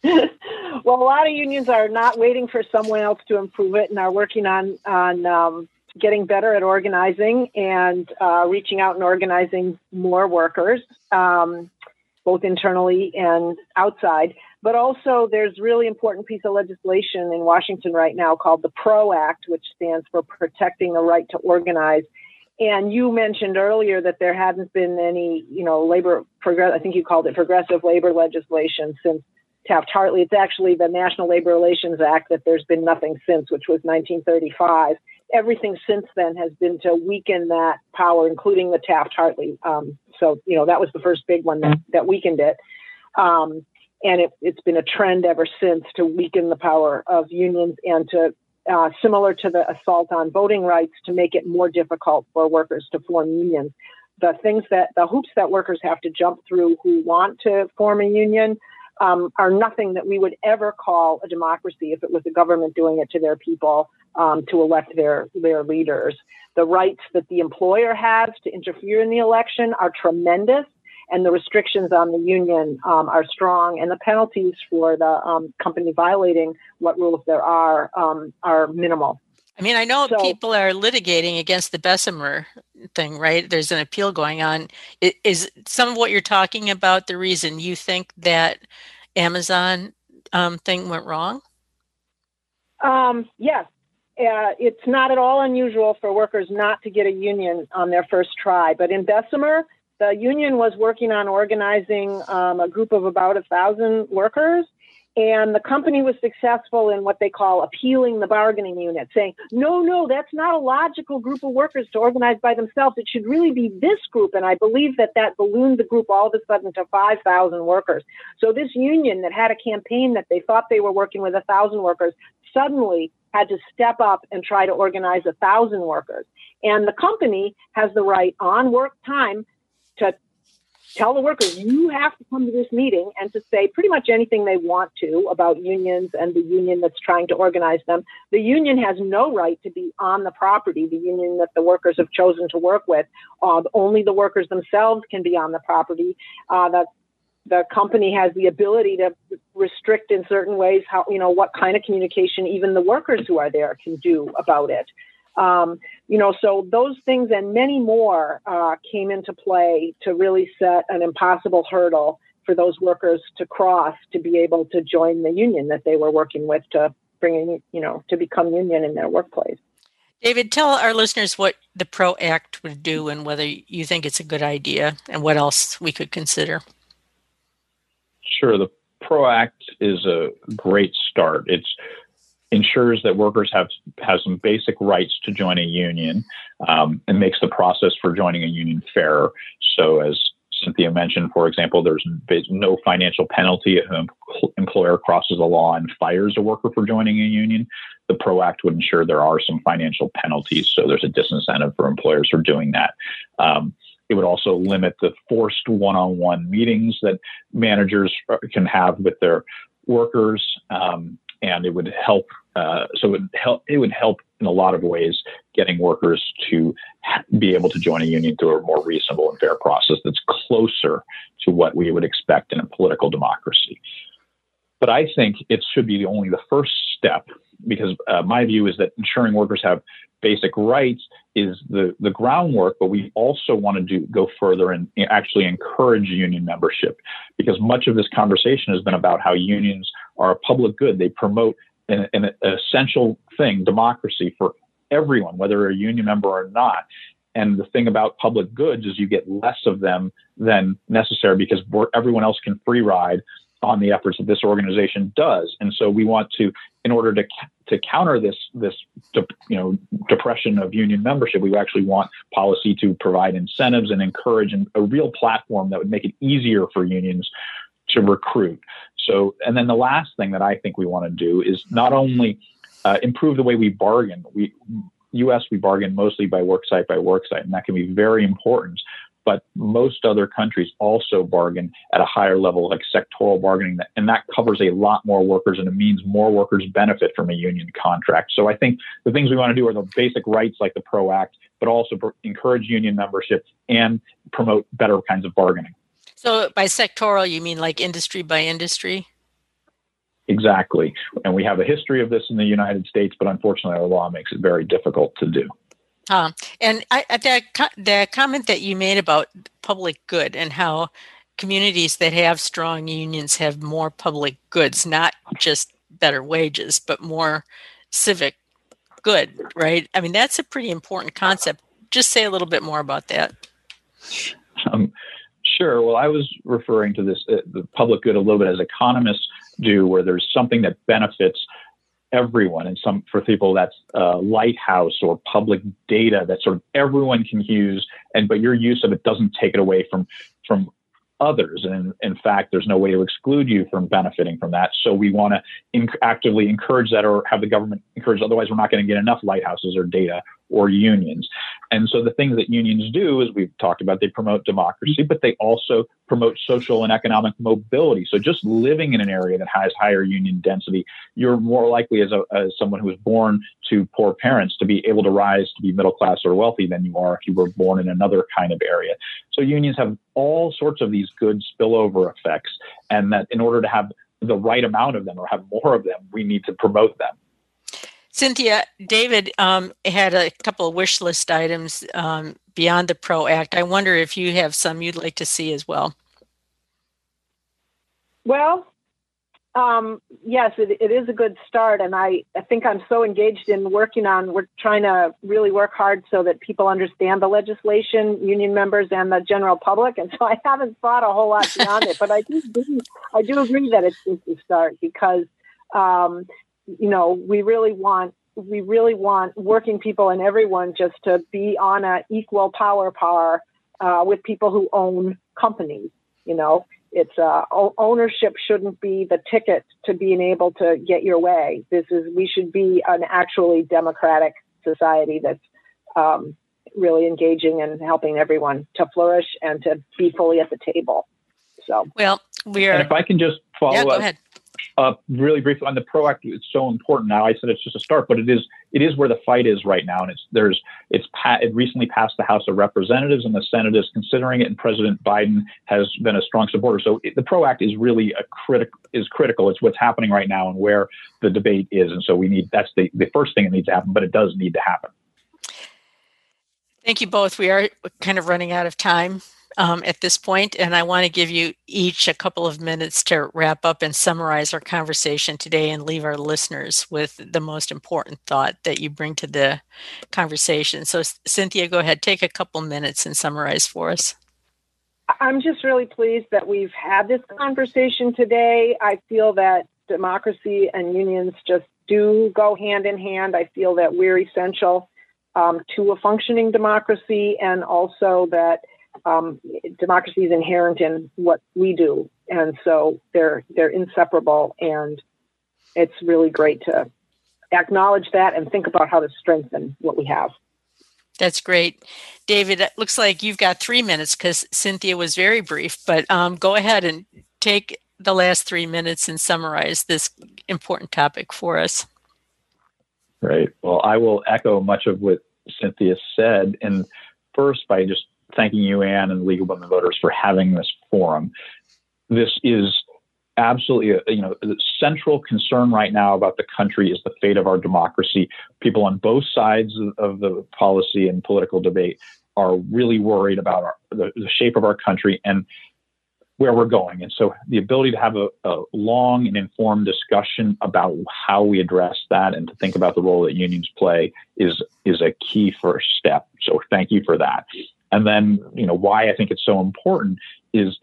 well, a lot of unions are not waiting for someone else to improve it and are working on on um, getting better at organizing and uh, reaching out and organizing more workers, um, both internally and outside. But also, there's really important piece of legislation in Washington right now called the PRO Act, which stands for Protecting the Right to Organize. And you mentioned earlier that there hadn't been any, you know, labor progress. I think you called it progressive labor legislation since Taft Hartley. It's actually the National Labor Relations Act that there's been nothing since, which was 1935. Everything since then has been to weaken that power, including the Taft Hartley. Um, so, you know, that was the first big one that, that weakened it. Um, and it, has been a trend ever since to weaken the power of unions and to uh, similar to the assault on voting rights to make it more difficult for workers to form unions the things that the hoops that workers have to jump through who want to form a union um, are nothing that we would ever call a democracy if it was the government doing it to their people um, to elect their their leaders. The rights that the employer has to interfere in the election are tremendous and the restrictions on the union um, are strong, and the penalties for the um, company violating what rules there are um, are minimal.
I mean, I know so, people are litigating against the Bessemer thing, right? There's an appeal going on. Is some of what you're talking about the reason you think that Amazon um, thing went wrong?
Um, yes. Uh, it's not at all unusual for workers not to get a union on their first try, but in Bessemer, the union was working on organizing um, a group of about a thousand workers. And the company was successful in what they call appealing the bargaining unit, saying, no, no, that's not a logical group of workers to organize by themselves. It should really be this group. And I believe that that ballooned the group all of a sudden to 5,000 workers. So this union that had a campaign that they thought they were working with a thousand workers suddenly had to step up and try to organize a thousand workers. And the company has the right on work time to tell the workers you have to come to this meeting and to say pretty much anything they want to about unions and the union that's trying to organize them. The union has no right to be on the property, the union that the workers have chosen to work with. Uh, only the workers themselves can be on the property. Uh, the, the company has the ability to restrict in certain ways how, you know, what kind of communication even the workers who are there can do about it. Um, you know, so those things and many more uh, came into play to really set an impossible hurdle for those workers to cross to be able to join the union that they were working with to bring in, you know, to become union in their workplace.
David, tell our listeners what the PRO Act would do and whether you think it's a good idea and what else we could consider.
Sure. The PRO Act is a great start. It's ensures that workers have have some basic rights to join a union um, and makes the process for joining a union fairer. So, as Cynthia mentioned, for example, there's no financial penalty if an employer crosses a law and fires a worker for joining a union. The PRO Act would ensure there are some financial penalties, so there's a disincentive for employers for doing that. Um, it would also limit the forced one-on-one meetings that managers uh, can have with their workers. Um, and it would help. Uh, so it would help. It would help in a lot of ways getting workers to be able to join a union through a more reasonable and fair process that's closer to what we would expect in a political democracy. But I think it should be only the first step because uh, my view is that ensuring workers have basic rights is the, the groundwork, but we also want to do go further and actually encourage union membership because much of this conversation has been about how unions are a public good. They promote an, an essential thing, democracy for everyone, whether you're a union member or not. And the thing about public goods is you get less of them than necessary because everyone else can free ride on the efforts that this organization does. And so we want to, in order to to counter this this you know depression of union membership, we actually want policy to provide incentives and encourage a real platform that would make it easier for unions to recruit. So, and then the last thing that I think we want to do is not only uh, improve the way we bargain. We U.S. we bargain mostly by worksite by worksite, and that can be very important. But most other countries also bargain at a higher level, like sectoral bargaining, and that covers a lot more workers, and it means more workers benefit from a union contract. So I think the things we want to do are the basic rights, like the PRO Act, but also encourage union membership and promote better kinds of bargaining.
So by sectoral, you mean like industry by industry?
Exactly. And we have a history of this in the United States, but unfortunately, our law makes it very difficult to do.
Um, and I, that the comment that you made about public good and how communities that have strong unions have more public goods, not just better wages, but more civic good, right? I mean, that's a pretty important concept. Just say a little bit more about that.
Um, sure. Well, I was referring to this uh, the public good a little bit as economists do, where there's something that benefits everyone. And some for people that's uh, lighthouse or public data that sort of everyone can use, and but your use of it doesn't take it away from from others. And in fact, there's no way to exclude you from benefiting from that. So we want to inc- actively encourage that or have the government encourage. Otherwise, we're not going to get enough lighthouses or data or unions. And so the things that unions do, as we've talked about, they promote democracy, but they also promote social and economic mobility. So just living in an area that has higher union density, you're more likely as, a, as someone who was born to poor parents to be able to rise to be middle class or wealthy than you are if you were born in another kind of area. So unions have all sorts of these good spillover effects, and that in order to have the right amount of them or have more of them, we need to promote them.
Cynthia, David um, had a couple of wish list items um, beyond the PRO Act. I wonder if you have some you'd like to see as well.
Well, um, yes, it, it is a good start, and I, I think I'm so engaged in working on. We're trying to really work hard so that people understand the legislation, union members, and the general public. And so I haven't thought a whole lot beyond it, but I do, I do agree that it's just a start because um, you know, we really want we really want working people and everyone just to be on an equal power par uh, with people who own companies. You know, it's uh, ownership shouldn't be the ticket to being able to get your way. This is we should be an actually democratic society that's um, really engaging and helping everyone to flourish and to be fully at the table. So
well, we are.
And if I can just follow
yeah, go
up. Uh, really briefly on the PRO Act, it's so important now. I said it's just a start, but it is it is where the fight is right now, and it's there's it's pa- it recently passed the House of Representatives, and the Senate is considering it, and President Biden has been a strong supporter. So it, the PRO Act is really a critical is critical. It's what's happening right now and where the debate is, and so we need that's the the first thing that needs to happen, but it does need to happen.
Thank you both. We are kind of running out of time um, at this point, and I want to give you each a couple of minutes to wrap up and summarize our conversation today and leave our listeners with the most important thought that you bring to the conversation. So, Cynthia, go ahead, take a couple minutes and summarize for us.
I'm just really pleased that we've had this conversation today. I feel that democracy and unions just do go hand in hand. I feel that we're essential um, to a functioning democracy and also that um, democracy is inherent in what we do, and so they're they're inseparable. And it's really great to acknowledge that and think about how to strengthen what we have.
That's great, David. It looks like you've got three minutes because Cynthia was very brief. But um, go ahead and take the last three minutes and summarize this important topic for us.
Right. Well, I will echo much of what Cynthia said, and first by just thanking you, Ann, and League of Women Voters for having this forum. This is absolutely, you know, the central concern right now about the country is the fate of our democracy. People on both sides of the policy and political debate are really worried about our, the, the shape of our country and where we're going. And so the ability to have a, a, long and informed discussion about how we address that and to think about the role that unions play is is a key first step. So thank you for that. And then, you know, why I think it's so important is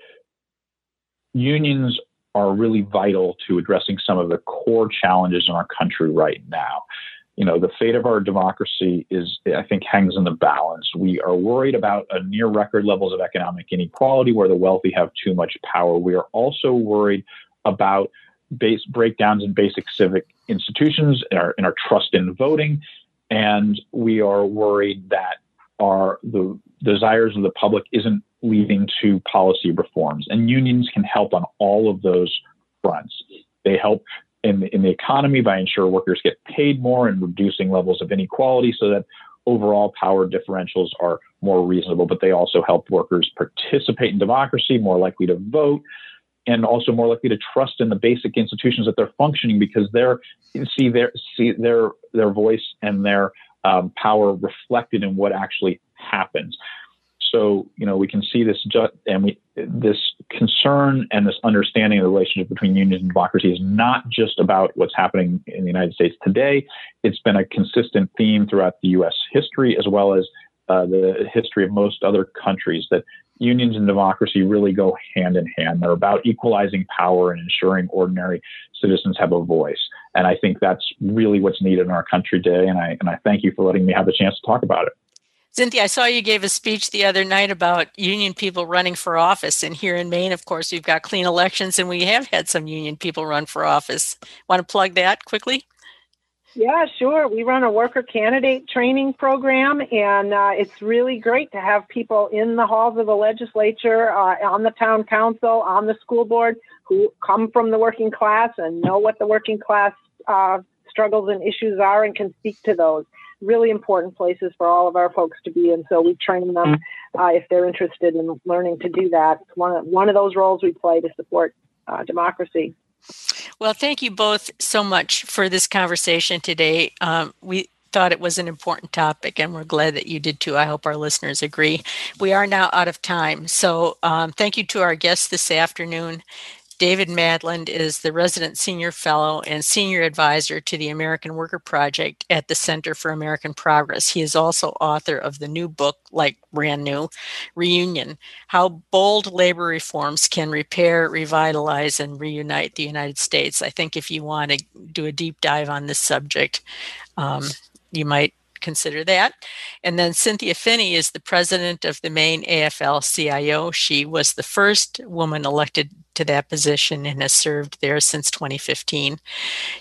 unions are really vital to addressing some of the core challenges in our country right now. You know, the fate of our democracy is, I think, hangs in the balance. We are worried about near record levels of economic inequality where the wealthy have too much power. We are also worried about base breakdowns in basic civic institutions, in our, in our trust in voting, and we are worried that our the desires of the public isn't leading to policy reforms. And unions can help on all of those fronts. They help in the, in the economy by ensuring workers get paid more and reducing levels of inequality so that overall power differentials are more reasonable, but they also help workers participate in democracy, more likely to vote, and also more likely to trust in the basic institutions that they're functioning because they're see their see their their voice and their um, power reflected in what actually happens so you know we can see this ju- and we this concern and this understanding of the relationship between unions and democracy is not just about what's happening in the United States today. It's been a consistent theme throughout the U.S. history as well as uh, the history of most other countries that unions and democracy really go hand in hand. They're about equalizing power and ensuring ordinary citizens have a voice. And I think that's really what's needed in our country today. And I and I thank you for letting me have the chance to talk about it.
Cynthia, I saw you gave a speech the other night about union people running for office. And here in Maine, of course, we've got clean elections and we have had some union people run for office. Want to plug that quickly?
Yeah, sure. We run a worker candidate training program, and uh, it's really great to have people in the halls of the legislature, uh, on the town council, on the school board who come from the working class and know what the working class uh, struggles and issues are and can speak to those really important places for all of our folks to be. And so we train them uh, if they're interested in learning to do that. It's one of, one of those roles we play to support uh, democracy.
Well, thank you both so much for this conversation today. Um, we thought it was an important topic, and we're glad that you did too. I hope our listeners agree. We are now out of time. So, um, thank you to our guests this afternoon. David Madland is the resident senior fellow and senior advisor to the American Worker Project at the Center for American Progress. He is also author of the new book, like brand new, Reunion How Bold Labor Reforms Can Repair, Revitalize, and Reunite the United States. I think if you want to do a deep dive on this subject, um, you might consider that. And then Cynthia Phinney is the president of the Maine AFL CIO. She was the first woman elected to that position and has served there since 2015.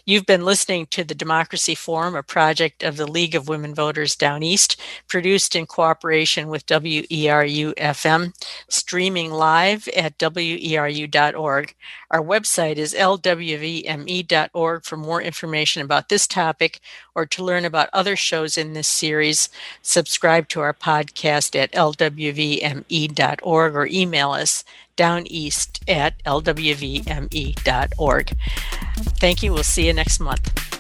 You've been listening to the Democracy Forum, a project of the League of Women Voters Down East, produced in cooperation with WERU FM, streaming live at weru.org. Our website is lwvme.org for more information about this topic or to learn about other shows in this series. Subscribe to our podcast at lwvme.org or email us downeast at lwvme.org. Thank you. We'll see you next month.